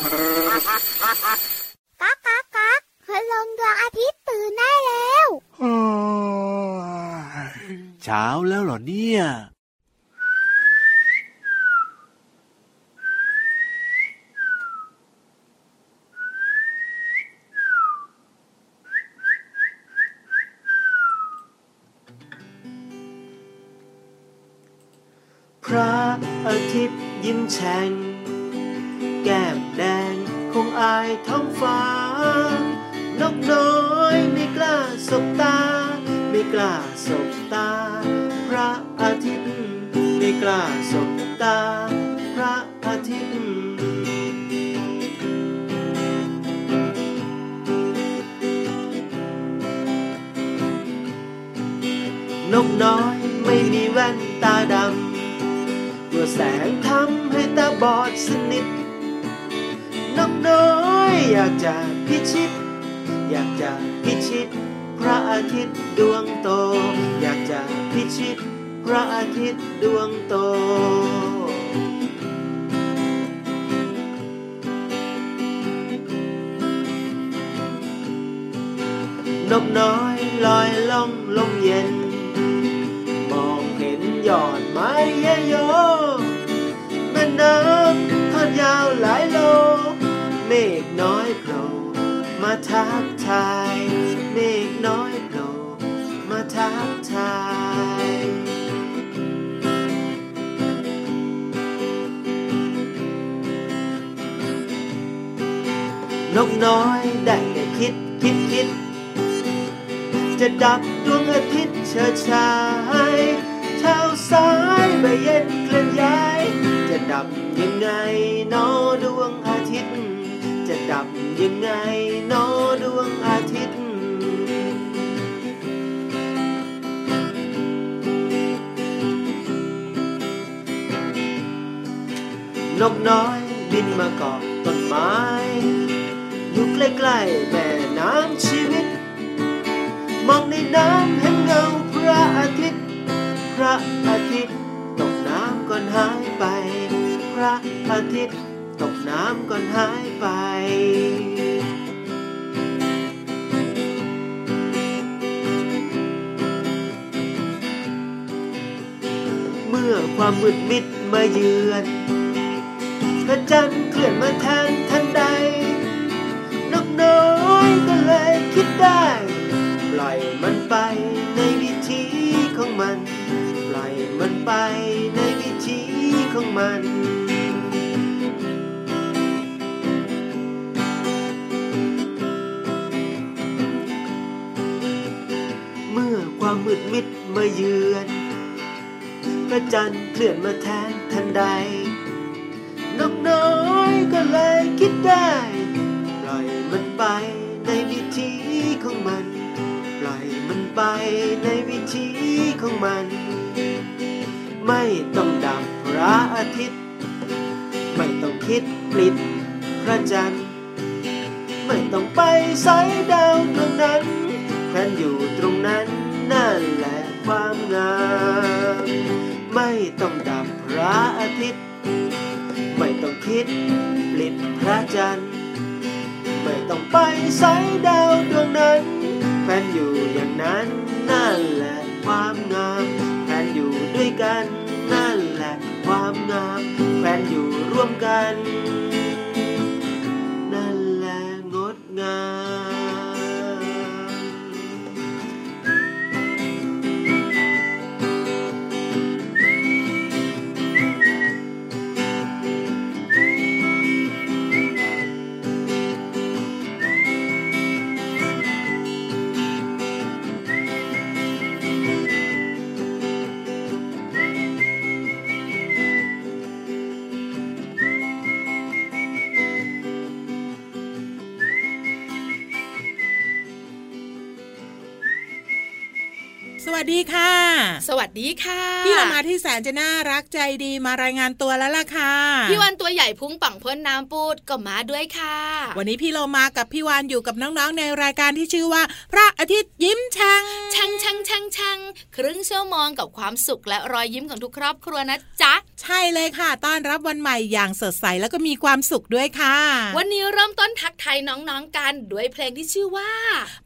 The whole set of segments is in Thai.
ก๊ากก๊ากก๊ากพลงดวงอาทิตย์ตื่นได้แล้วเช้าแล้วเหรอเนี่ยพระอาทิตย์ยิ้มแฉ่ง นกน้อยไม่กล้าสบตา ไม่กล้าสบตา พระอาทิตย์ไม่กล้าสบตา พระอาทิตย์นกน้อยไม่มีแว่นตาดำัวแสงทำให้ตาบอดสนิทนกน้อยอยากจะพิชิต อยากจะพิชิต พระอาทิตย์ดวงโต อยากจะพิชิต พระอาทิตย์ดวงโตนกน้อยลอยล่องลมเย็นยอดไม้เยโยแม่น้ำทอดยาวหลายโล เมฆน้อย มาทักทายเมฆน้อยโผล่มาทักทายนกน้อยได้แต่คิดคิดคิด จะดับดวงอาทิตย์เชิดชายเช้าสายใบเย็นเคลื่อนย้าย จะดับยังไงนอดวงอาทิตย์ จะดับยังไงนอดวงอาทิตย์ นกน้อยบินมาเกาะต้นไม้อยู่ใกล้ๆแม่น้ำชีวิต มองในน้ำเห็นเงาพระอาทิตย์ พระอาทิตย์ตกน้ำก่อนหายไป พระอาทิตย์ น้ำก่อนหายไป เมื่อความมืดมิดมาเยือนพระจันทร์เคลื่อนมาแทนทันใด นกน้อยก็เลยคิดได้ ปล่อยมันไปในวิธีของมัน ปล่อยมันไปในวิธีของมัน ความมืดมิดมาเยือน พระจันทร์เคลื่อนมาแทนทันใด นกน้อยก็เลยคิดได้ ปล่อยมันไปในวิธีของมัน ปล่อยมันไปในวิธีของมัน ไม่ต้องดับพระอาทิตย์ ไม่ต้องคิดปลิดพระจันทร์ ไม่ต้องไปใส่ดาวดวงนั้นแควนอยู่ตรงนั้น นั่นแหละความงาม ไม่ต้องดับพระอาทิตย์ ไม่ต้องคิดปลิดพระจันทร์ ไม่ต้องไปใส่ดาวดวงนั้นแควนอยู่อย่างนั้นนั่นแหละความงามแควนอยู่ด้วยกันนั่นแหละความงามแฟนอยู่ร่วมกันส วัสดีค่ะ สวัสดีค่ะพี่เรามาที่แสนจะน่ารักใจดีมารายงานตัวแล้วล่ะค่ะพี่วันตัวใหญ่พุ่งปังพ่นน้ำปูดก็มาด้วยค่ะ วันนี้พี่เรามากับพี่วานอยู่กับน้องๆในรายการที่ชื่อว่า พระอาทิตย์ยิ้มช่างช่างช่างช่างช่างครึ่งชั่วโมงกับความสุขและรอยยิ้มของทุกครอบครัวนะจ๊ะใช่เลยค่ะ ต้อนรับวันใหม่อย่างสดใสแล้วก็มีความสุขด้วยค่ะ วันนี้เริ่มต้นทักทายน้องๆกันด้วยเพลงที่ชื่อว่า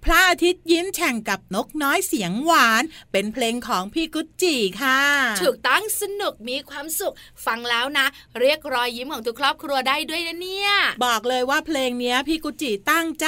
พระอาทิตย์ยิ้มแฉ่งกับนกน้อยเสียงหวาน เป็นเพลงของพี่กุ๊จีค่ะ ถูกตั้งสนุกมีความสุข ฟังแล้วนะ เรียกรอยยิ้มของทุกครอบครัวได้ด้วยนะเนี่ย บอกเลยว่าเพลงเนี้ยพี่กุจิตั้งใจ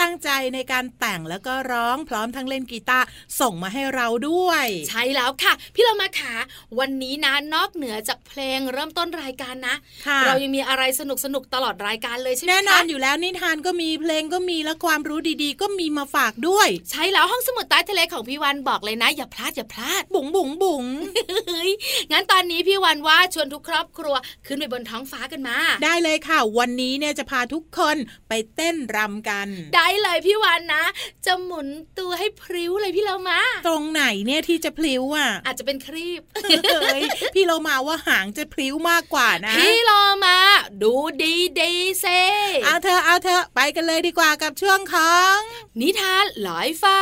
ตั้งใจในการแต่งแล้วก็ร้องพร้อมทั้งเล่นกีตาร์ส่งมาให้เราด้วย ใช่แล้วค่ะ พี่เรามาขาวันนี้นะนอกเหนือจากเพลงเริ่มต้นรายการนะค่ะเรายังมีอะไรสนุกสนุกๆตลอดรายการเลยใช่ไหมคะแน่นอนอยู่แล้วนิทานก็มีเพลงก็มีและความรู้ดีๆ ก็มีมาฝากด้วย ใช่แล้วห้องสมุดใต้ทะเลของพี่วันบอกเลยนะอย่าพลาดอย่าพลาด บุ๋งบุ๋งบุ๋งเฮ้ยงั้นตอนนี้พี่วันว่าชวนทุกครอบครัวขึ้นไปบนท้องฟ้ากันมา ได้เลยค่ะ วันนี้เนี่ยจะพาทุกคนไปเต้นรำกัน ได้เลยพี่วันนะ จะหมุนตัวให้พริ้วเลยพี่เรามาตรงไหนเนี่ยที่จะพลิ้วอะ อาจจะเป็นครีบเฮ้ยพี่เรามาว่าหางจะพลิ้วมากกว่านะ พี่เรามา ดูดีดีเซเอาเธอะเอาเธอะไปกันเลยดีกว่ากับช่วงของ นิทานลอยฟ้า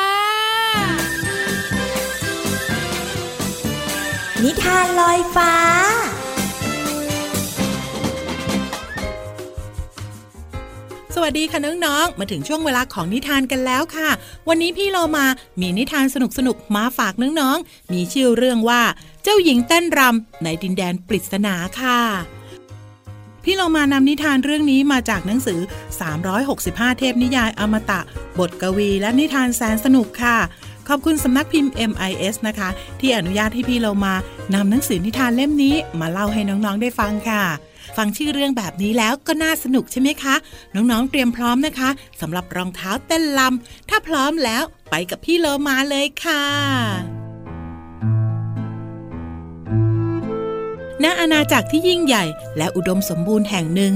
นิทานลอยฟ้า สวัสดีค่ะน้องๆ มาถึงช่วงเวลาของนิทานกันแล้วค่ะ วันนี้พี่เรามามีนิทานสนุกๆ มาฝากน้องๆ มีชื่อเรื่องว่า เจ้าหญิงเต้นรำในดินแดนปริศนาค่ะพี่เรามานำนิทานเรื่องนี้มาจากหนังสือ 365 เทพนิยายอมตะ บทกวีและนิทานแสนสนุกค่ะ ขอบคุณสำนักพิมพ์ MIS นะคะ ที่อนุญาตให้พี่เรามานำหนังสือนิทานเล่มนี้มาเล่าให้น้องๆได้ฟังค่ะ ฟังชื่อเรื่องแบบนี้แล้วก็น่าสนุกใช่ไหมคะ น้องๆเตรียมพร้อมนะคะสำหรับรองเท้าเต้นลำถ้าพร้อมแล้วไปกับพี่โลมาเลยค่ะ ณอาณาจักรที่ยิ่งใหญ่และอุดมสมบูรณ์แห่งหนึ่ง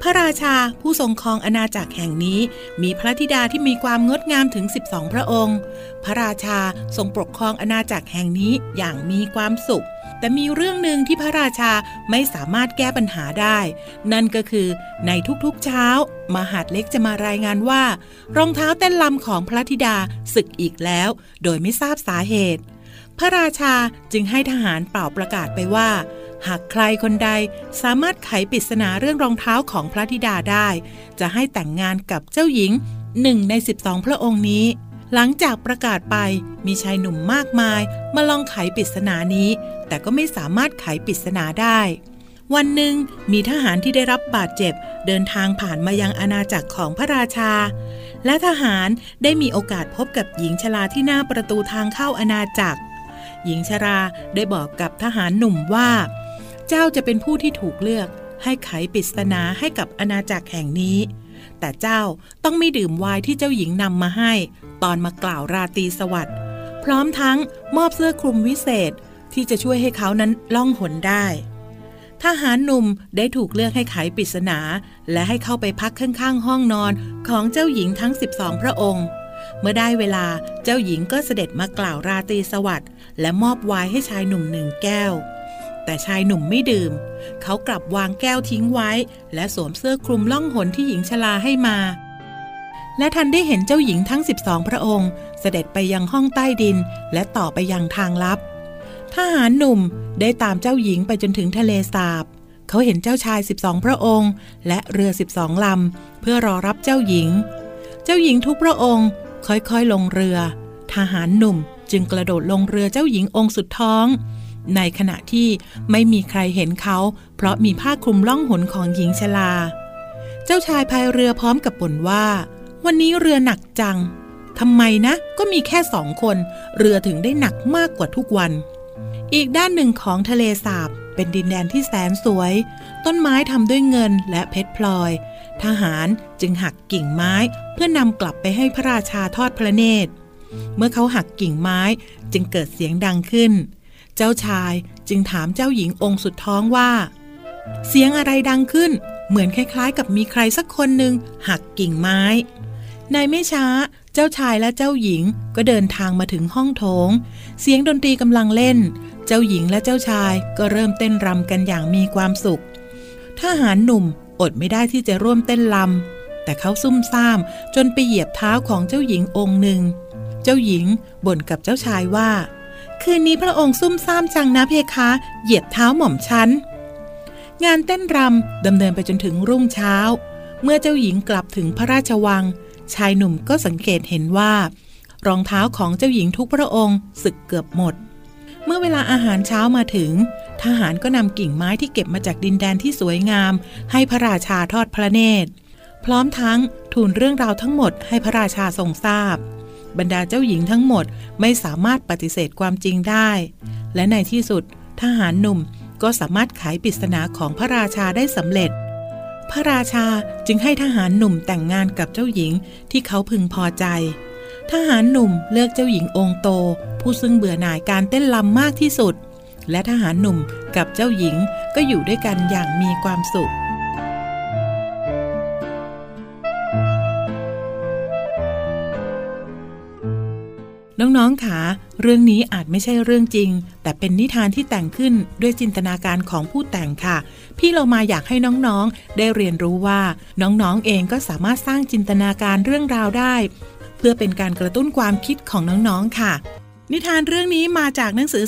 พระราชาผู้ทรงครองอาณาจักรแห่งนี้ มีพระธิดาที่มีความงดงามถึง 12 พระองค์ พระราชาทรงปกครองอาณาจักรแห่งนี้อย่างมีความสุข แต่มีเรื่องหนึ่งที่พระราชาไม่สามารถแก้ปัญหาได้ นั่นก็คือในทุกๆเช้า มหาดเล็กจะมารายงานว่า รองเท้าเต้นลำของพระธิดาศึกอีกแล้ว โดยไม่ทราบสาเหตุ พระราชาจึงให้ทหารเป่าประกาศไปว่า หากใครคนใดสามารถไขปริศนาเรื่องรองเท้าของพระธิดาได้ จะให้แต่งงานกับเจ้าหญิงหนึ่งใน 12 พระองค์นี้ หลังจากประกาศไปมีชายหนุ่มมากมายมาลองไขปริศนานี้ แต่ก็ไม่สามารถไขปริศนาได้ วันหนึ่งมีทหารที่ได้รับบาดเจ็บ เดินทางผ่านมายังอาณาจักรของพระราชา และทหารได้มีโอกาสพบกับหญิงชราที่หน้าประตูทางเข้าอาณาจักรหญิงชราได้บอกกับทหารหนุ่มว่า เจ้าจะเป็นผู้ที่ถูกเลือก ให้ไขปริศนาให้กับอาณาจักรแห่งนี้ แต่เจ้าต้องไม่ดื่มไวน์ที่เจ้าหญิงนำมาให้ ตอนมากล่าวราตรีสวัสดิ์พร้อมทั้งมอบเสื้อคลุมวิเศษที่จะช่วยให้เขานั้นล่องหนได้ทหารหนุ่มได้ถูกเลือกให้ไขปริศนา และให้เข้าไปพักข้างๆ ห้องนอนของเจ้าหญิงทั้ง 12 พระองค์ เมื่อได้เวลาเจ้าหญิงก็เสด็จมากล่าวราตรีสวัสดิ์และมอบไวน์ให้ชายหนุ่มหนึ่งแก้ว แต่ชายหนุ่มไม่ดื่ม เขากลับวางแก้วทิ้งไว้ และสวมเสื้อคลุมล่องหนที่หญิงชราให้มา และทันได้เห็นเจ้าหญิงทั้ง 12 พระองค์ เสด็จไปยังห้องใต้ดิน และต่อไปยังทางลับ ทหารหนุ่มได้ตามเจ้าหญิงไปจนถึงทะเลสาบ เขาเห็นเจ้าชาย 12 พระองค์ และเรือ 12 ลำ เพื่อรอรับเจ้าหญิง เจ้าหญิงทุกพระองค์ ค่อยๆลงเรือ ทหารหนุ่มจึงกระโดดลงเรือเจ้าหญิงองค์สุดท้อง ในขณะที่ไม่มีใครเห็นเขา เพราะมีผ้าคลุมล่องหนของหญิงชรา เจ้าชายพายเรือพร้อมกับบ่นว่า วันนี้เรือหนักจังทำไมนะ ก็มีแค่สองคน เรือถึงได้หนักมากกว่าทุกวัน อีกด้านหนึ่งของทะเลสาบเป็นดินแดนที่แสนสวย ต้นไม้ทำด้วยเงินและเพชรพลอย ทหารจึงหักกิ่งไม้เพื่อนำกลับไปให้พระราชาทอดพระเนตร เมื่อเขาหักกิ่งไม้จึงเกิดเสียงดังขึ้น เจ้าชายจึงถามเจ้าหญิงองค์สุดท้องว่า เสียงอะไรดังขึ้น เหมือนคล้ายๆ กับมีใครสักคนหนึ่งหักกิ่งไม้ ในไม่ช้าเจ้าชายและเจ้าหญิงก็เดินทางมาถึงห้องโถง เสียงดนตรีกำลังเล่น เจ้าหญิงและเจ้าชายก็เริ่มเต้นรำกันอย่างมีความสุขทหารหนุ่มอดไม่ได้ที่จะร่วมเต้นรำแต่เขาซุ่มซ่ามจนไปเหยียบเท้าของเจ้าหญิงองค์หนึ่ง เจ้าหญิงบ่นกับเจ้าชายว่า คืนนี้พระองค์ซุ่มซ่ามจังนะเพคะ เหยียบเท้าหม่อมฉันงานเต้นรำดำเนินไปจนถึงรุ่งเช้า เมื่อเจ้าหญิงกลับถึงพระราชวัง ชายหนุ่มก็สังเกตเห็นว่า รองเท้าของเจ้าหญิงทุกพระองค์สึกเกือบหมด เมื่อเวลาอาหารเช้ามาถึง ทหารก็นำกิ่งไม้ที่เก็บมาจากดินแดนที่สวยงาม ให้พระราชาทอดพระเนตร พร้อมทั้งทูลเรื่องราวทั้งหมดให้พระราชาทรงทราบ บรรดาเจ้าหญิงทั้งหมดไม่สามารถปฏิเสธความจริงได้ และในที่สุดทหารหนุ่มก็สามารถไขปริศนาของพระราชาได้สำเร็จ พระราชาจึงให้ทหารหนุ่มแต่งงานกับเจ้าหญิงที่เขาพึงพอใจ ทหารหนุ่มเลือกเจ้าหญิงองค์โต ผู้ซึ่งเบื่อหน่ายการเต้นรำมากที่สุด และทหารหนุ่มกับเจ้าหญิงก็อยู่ด้วยกันอย่างมีความสุข น้องๆค่ะเรื่องนี้อาจไม่ใช่เรื่องจริง แต่เป็นนิทานที่แต่งขึ้นด้วยจินตนาการของผู้แต่งค่ะ พี่เรามาอยากให้น้องๆ ได้เรียนรู้ว่า น้องๆเองก็สามารถสร้างจินตนาการเรื่องราวได้ เพื่อเป็นการกระตุ้นความคิดของน้องๆค่ะนิทานเรื่องนี้มาจากหนังสือ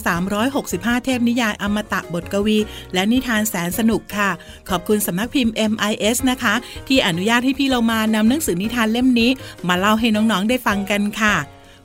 365 เทพนิยายอมตะบทกวี และนิทานแสนสนุกค่ะ ขอบคุณสำนักพิมพ์ MIS นะคะ ที่อนุญาตให้พี่เรามานำหนังสือนิทานเล่มนี้ มาเล่าให้น้องๆได้ฟังกันค่ะ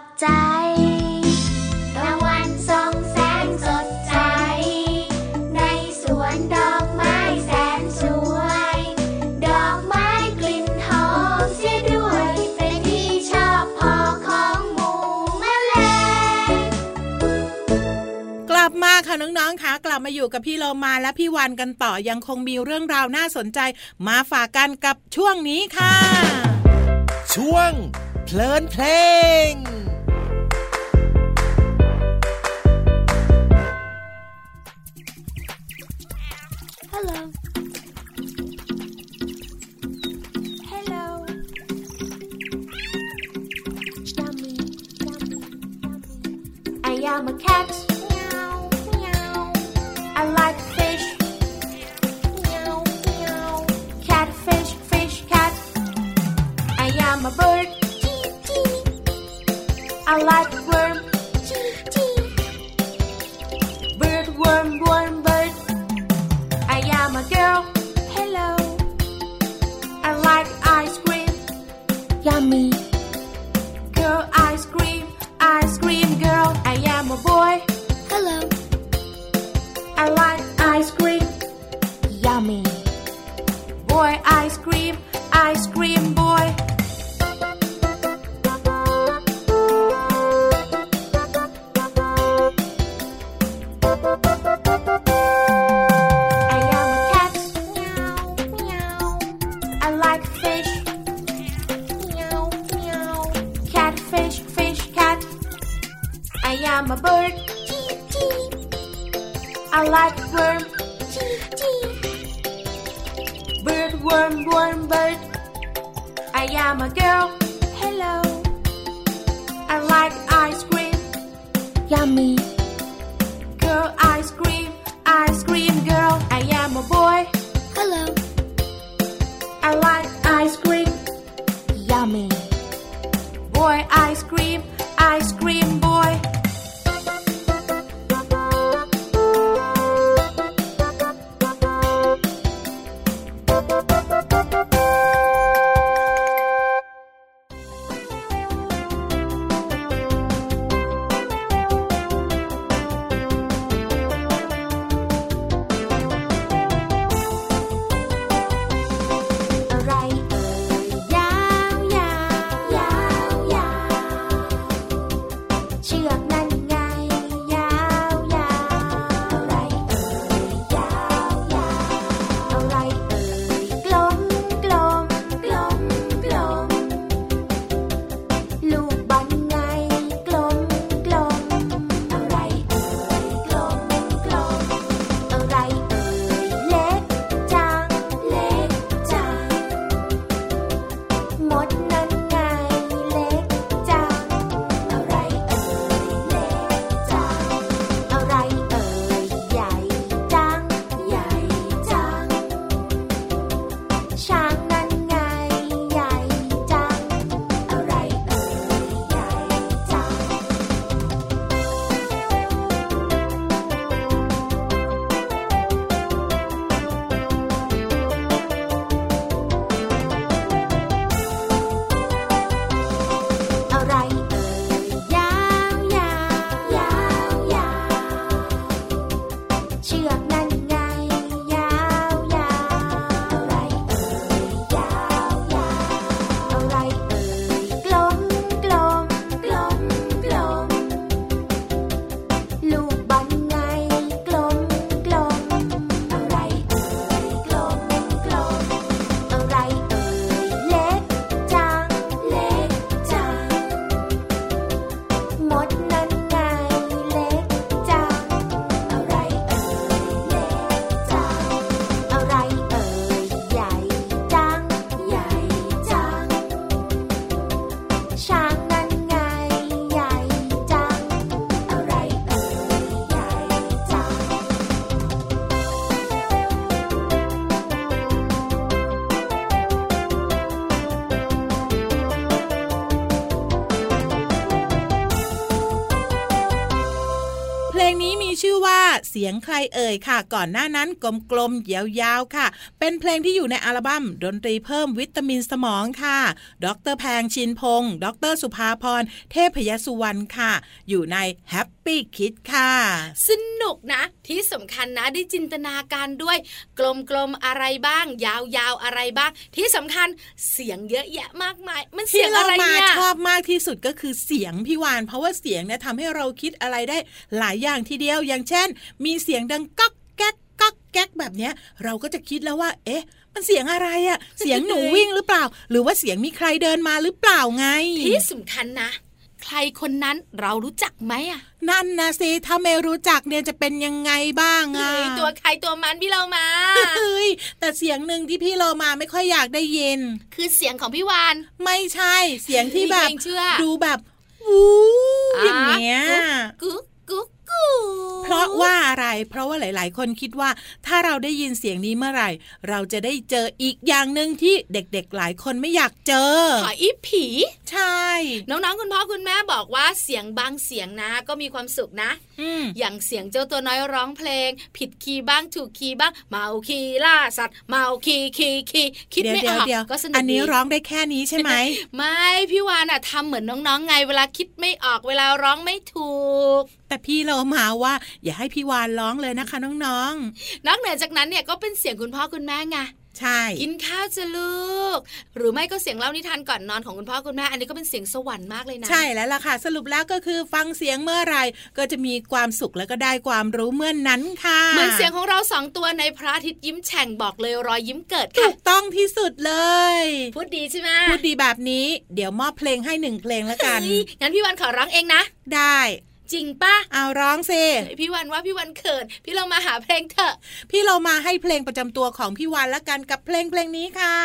อบใจตะวันส่องแสงสดใส ในสวนดอกไม้แสนสวย ดอกไม้กลิ่นหอมเสียด้วย เป็นที่ชอบพอของหมู่แมลงกลับมาค่ะน้องๆค่ะกลับมาอยู่กับพี่โลมาและพี่วันกันต่อยังคงมีเรื่องราวน่าสนใจ มาฝากกันกับช่วงนี้ค่ะ ช่วงเพลินเพลง Hello. Hello. Dummy. I am a cat. me. Girl, ice cream, ice cream ว่าเสียงใครเอ่ยค่ะ ก่อนหน้านั้นกลมๆยาวๆค่ะ เป็นเพลงที่อยู่ในอัลบั้มดนตรีเพิ่มวิตามินสมองค่ะ ดรแพงชินพงศ์ดรสุภาพร เทพยสุวรรณค่ะ อยู่ในแฮปปี้คิดค่ะ สนุกนะ ที่สำคัญนะได้จินตนาการด้วย กลมๆอะไรบ้าง ยาวๆอะไรบ้าง ที่สำคัญเสียงเยอะแยะมากมาย มันเสีที่ยงเราอะไรมาเนี่ยชอบมากที่สุดก็คือเสียงพี่วาน เพราะว่าเสียงเนี่ยทำให้เราคิดอะไรได้หลายอย่างทีเดียวอย่างเช่นมีเสียงดังก๊อกแก๊กก๊อกแก๊กแบบเนี้ย เราก็จะคิดแล้วว่า เอ๊ะ มันเสียงอะไรอะเสียงหนูวิ่งหรือเปล่า หรือว่าเสียงมีใครเดินมาหรือเปล่าไง ที่สำคัญนะใครคนนั้นเรารู้จักไหมอะ นั่นนะสิถ้าไม่รู้จักเนี่ยจะเป็นยังไงบ้างอะเฮ้ยตัวใครตัวมันพี่เรามาเฮ้ยแต่เสียงหนึ่งที่พี่โลมาไม่ค่อยอยากได้ยิน คือเสียงของพี่วาน ไม่ใช่ เสียงที่แบบเองเชื่อดูแบบวู้อย่างเงี้ยกึ๊กกกุ๊กกู เพราะว่าอะไร เพราะว่าหลาย ๆ คนคิดว่า ถ้าเราได้ยินเสียงนี้เมื่อไหร่ เราจะได้เจออีกอย่างหนึ่งที่เด็ก ๆ หลายคนไม่อยากเจอขออีผี ใช่ น้อง ๆ คุณพ่อคุณแม่บอกว่าเสียงบางเสียงนะ ก็มีความสุขนะอืมอย่างเสียงเจ้าตัวน้อยร้องเพลง ผิดคีย์บ้างถูกคีย์บ้างเมาคีย์ล่าสัตว์ เมาคีย์คีย์คีย์คิดเดี๋ยวไม่เดี๋อยวอกเดี๋ยวก็สนุกอันนี้ดีร้องได้แค่นี้ใช่ไหมไม่พี่วานอะทำเหมือนน้องๆไงเวลาคิดไม่ออกเวลาร้องไม่ถูก แต่พี่เรามาว่า อย่าให้พี่วานร้องเลยนะคะน้องนอกเหนือจากนั้นเนี่ยก็เป็นเสียงคุณพ่อคุณแม่ไงๆใช่กินข้าวจะลูก หรือไม่ก็เสียงเล่านิทานก่อนนอนของคุณพ่อคุณแม่ อันนี้ก็เป็นเสียงสวรรค์มากเลยนะ ใช่แล้วล่ะค่ะ สรุปแล้วก็คือฟังเสียงเมื่อไหรก็จะมีความสุขแล้วก็ได้ความรู้เมื่อนนั้นค่ะเหมือนเสียงของเราสองตัวในพระอาทิตย์ยิ้มแฉ่งบอกเลยรอยยิ้มเกิดถูค่ะกต้องที่สุดเลย พูดดีใช่ไหมพูดดีแบบนี้ เดี๋ยวมอบเพลงให้หนึ่งเพลงแล้วกันเฮ้ยงั้นพี่วันขอร้องเองนะ ได้ จริงปะเอาร้องสิพี่วันว่าพี่วันเขินพี่เรามาหาเพลงเถอะ พี่เรามาให้เพลงประจำตัวของพี่วานละกันกับเพลงเพลงนี้ค่ะ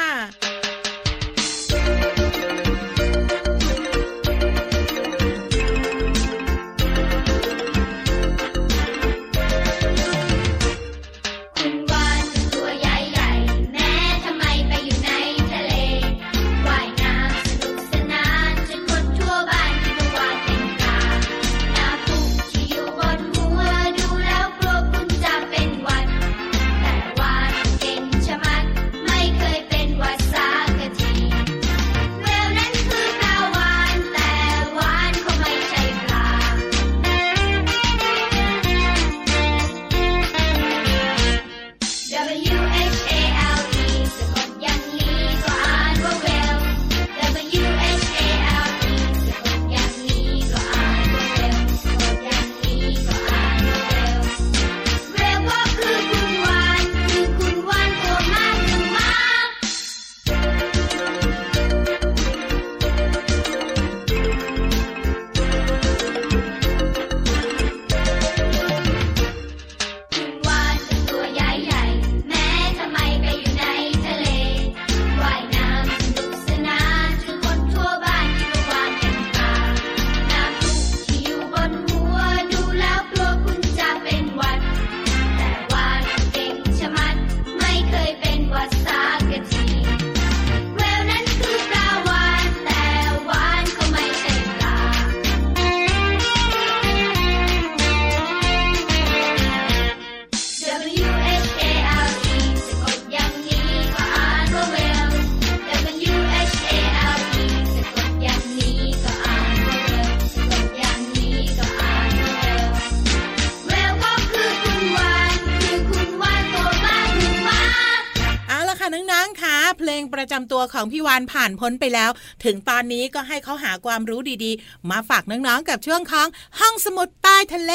ของพี่วานผ่านพ้นไปแล้ว ถึงตอนนี้ก็ให้เขาหาความรู้ดีๆ มาฝากน้องๆกับช่วงของห้องสมุดใต้ทะเล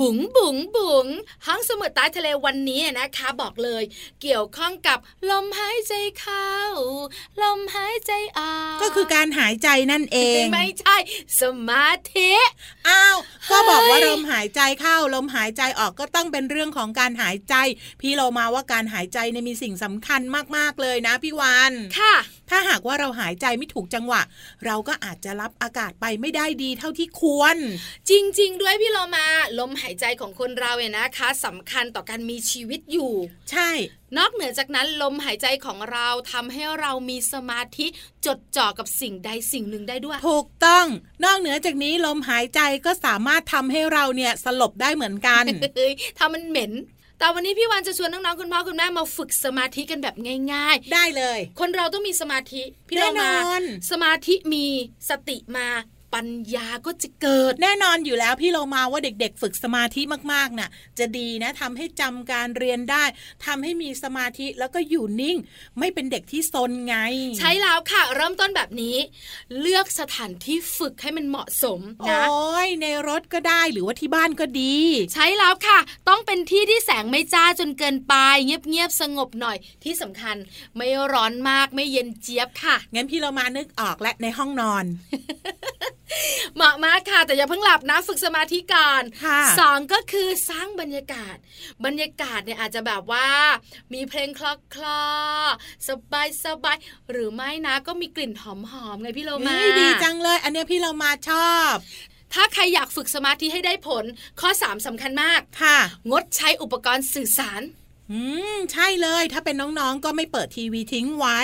บุ๋งบุ๋งบุ๋งห้องสมุดใต้ทะเลวันนี้นะคะ บอกเลย เกี่ยวข้องกับลมหายใจเข้า ลมหายใจออกก็คือการหายใจนั่นเอง ไม่ใช่ สมาธิอ้าวก็บอกว่าเฮ้ยลมหายใจเข้า ลมหายใจออกก็ต้องเป็นเรื่องของการหายใจ พี่เรามาว่าการหายใจเนี่ยมีสิ่งสำคัญมากๆเลยนะพี่วานค่ะ ถ้าหากว่าเราหายใจไม่ถูกจังหวะ เราก็อาจจะรับอากาศไปไม่ได้ดีเท่าที่ควร จริง ๆ ด้วยพี่โลมาลมหายใจของคนเราเนี่ยนะคะสำคัญต่อการมีชีวิตอยู่ ใช่นอกเหนือจากนั้นลมหายใจของเราทำให้เรามีสมาธิจดจ่อกับสิ่งใดสิ่งหนึ่งได้ด้วย ถูกต้อง นอกเหนือจากนี้ลมหายใจก็สามารถทำให้เราเนี่ยสลบได้เหมือนกันเฮ้ยถ้ามันเหม็น แต่วันนี้พี่วันจะชวนน้องๆคุณพ่อคุณแม่มาฝึกสมาธิกันแบบง่ายได้เลยๆคนเราต้องมีสมาธิ พี่แน่เรานมาอนสมาธิมีสติมา ปัญญาก็จะเกิด แน่นอนอยู่แล้วพี่โลมาว่าเด็ก ๆ ฝึกสมาธิมากๆน่ะ จะดีนะทำให้จำการเรียนได้ทำให้มีสมาธิแล้วก็อยู่นิ่ง ไม่เป็นเด็กที่ซนไง ใช้แล้วค่ะ เริ่มต้นแบบนี้ เลือกสถานที่ฝึกให้มันเหมาะสมโอ้นะยในรถก็ได้หรือว่าที่บ้านก็ดี ใช้แล้วค่ะ ต้องเป็นที่ที่แสงไม่จ้าจนเกินไป เงียบๆสงบหน่อยที่สำคัญ ไม่ร้อนมากไม่เย็นเจี๊ยบค่ะงั้นพี่เรามานึกออกและในห้องนอนเหมาะมากค่ะ แต่อย่าเพิ่งหลับนะฝึกสมาธิก่อนค่ะสองก็คือสร้างบรรยากาศ บรรยากาศเนี่ยอาจจะแบบว่า มีเพลงคลอคลอสบายสบายหรือไม่นะก็มีกลิ่นหอมๆไงพี่โลมาเฮ้ยดีจังเลย อันเนี้ยพี่เรามาชอบถ้าใครอยากฝึกสมาธิให้ได้ผล ข้อ 3สำคัญมากค่ะ งดใช้อุปกรณ์สื่อสาร อืมใช่เลย ถ้าเป็นน้องๆ ก็ไม่เปิดทีวีทิ้งไว้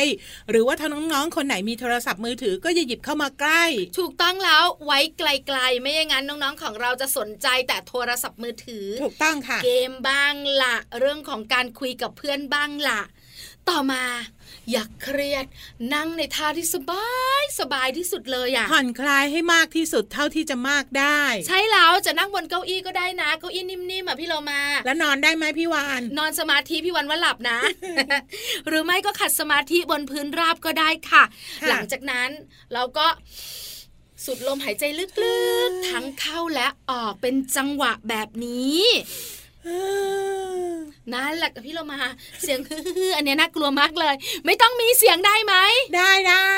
หรือว่าถ้าน้องๆ คนไหนมีโทรศัพท์มือถือก็อย่าหยิบเข้ามาใกล้ ถูกต้องแล้วไว้ไกลๆ ไม่อย่างนั้นน้องๆ ของเราจะสนใจแต่โทรศัพท์มือถือ ถูกต้องค่ะ เกมบ้างละเรื่องของการคุยกับเพื่อนบ้างละ ต่อมาอย่าเครียด นั่งในท่าที่สบายสบายที่สุดเลยอะผ่อนคลายให้มากที่สุดเท่าที่จะมากได้ ใช่แล้วจะนั่งบนเก้าอี้ก็ได้นะเก้าอี้นิ่มๆอะพี่เรามา แล้วนอนได้ไหมพี่วานนอนสมาธิพี่วันว่าหลับนะ หรือไม่ก็ขัดสมาธิบนพื้นราบก็ได้ค่ะค่ะ หลังจากนั้นเราก็สุดลมหายใจลึกๆ ทั้งเข้าและออกเป็นจังหวะแบบนี้ นั่นแหละกับพี่เรามาเสียงฮือๆอันเนี้ยน่ากลัวมากเลย ไม่ต้องมีเสียงได้ไหม ได้ได้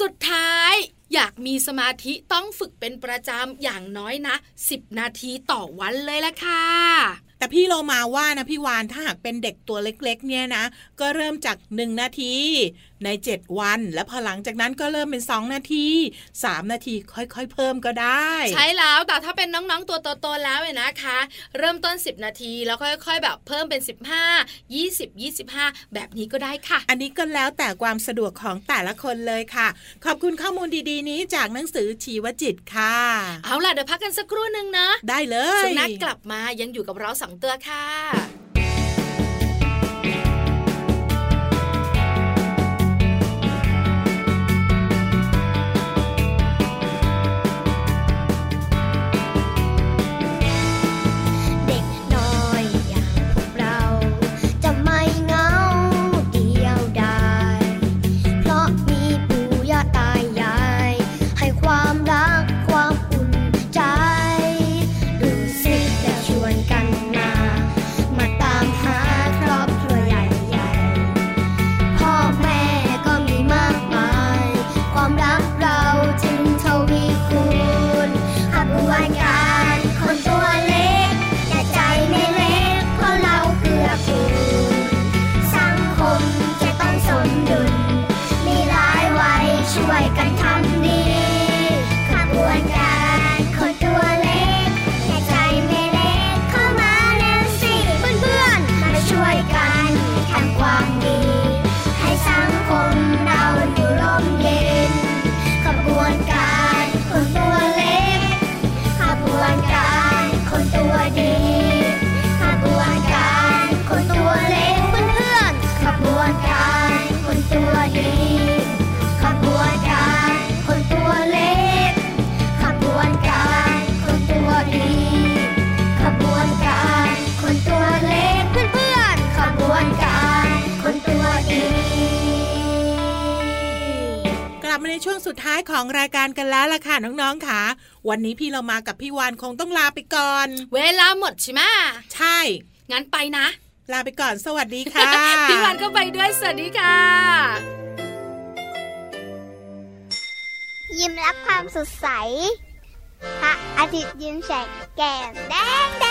สุดท้ายอยากมีสมาธิต้องฝึกเป็นประจำอย่างน้อยนะ 10 นาทีต่อวันเลยละค่ะ แต่พี่โลมาว่านะพี่วานถ้าหากเป็นเด็กตัวเล็ก ๆ เนี่ยนะ ก็เริ่มจาก 1 นาทีใน 7 วัน แล้วพอหลังจากนั้นก็เริ่มเป็น 2 นาที 3 นาทีค่อยๆ เพิ่มก็ได้ ใช่แล้วแต่ถ้าเป็นน้องๆตัวโตๆแล้วเนี่ยนะคะ เริ่มต้น 10 นาทีแล้วค่อยๆ แบบเพิ่มเป็น 15 20 25 แบบนี้ก็ได้ค่ะ อันนี้ก็แล้วแต่ความสะดวกของแต่ละคนเลยค่ะ ขอบคุณข้อมูลดีๆ นี้จากหนังสือชีวจิตค่ะ เอาล่ะเดี๋ยวพักกันสักครู่หนึ่งนะได้เลยช่วงหนักกลับมายังอยู่กับเราสองตัวค่ะ ท้ายของรายการกันแล้วล่ะค่ะน้องๆค่ะ วันนี้พี่เรามากับพี่วานคงต้องลาไปก่อน เวลาหมดใช่ไหมใช่ งั้นไปนะ ลาไปก่อนสวัสดีค่ะ พี่วันก็ไปด้วยสวัสดีค่ะ ยิ้มรับความสดใสพระอาทิตย์ยิ้มแฉกแก้มแดงแด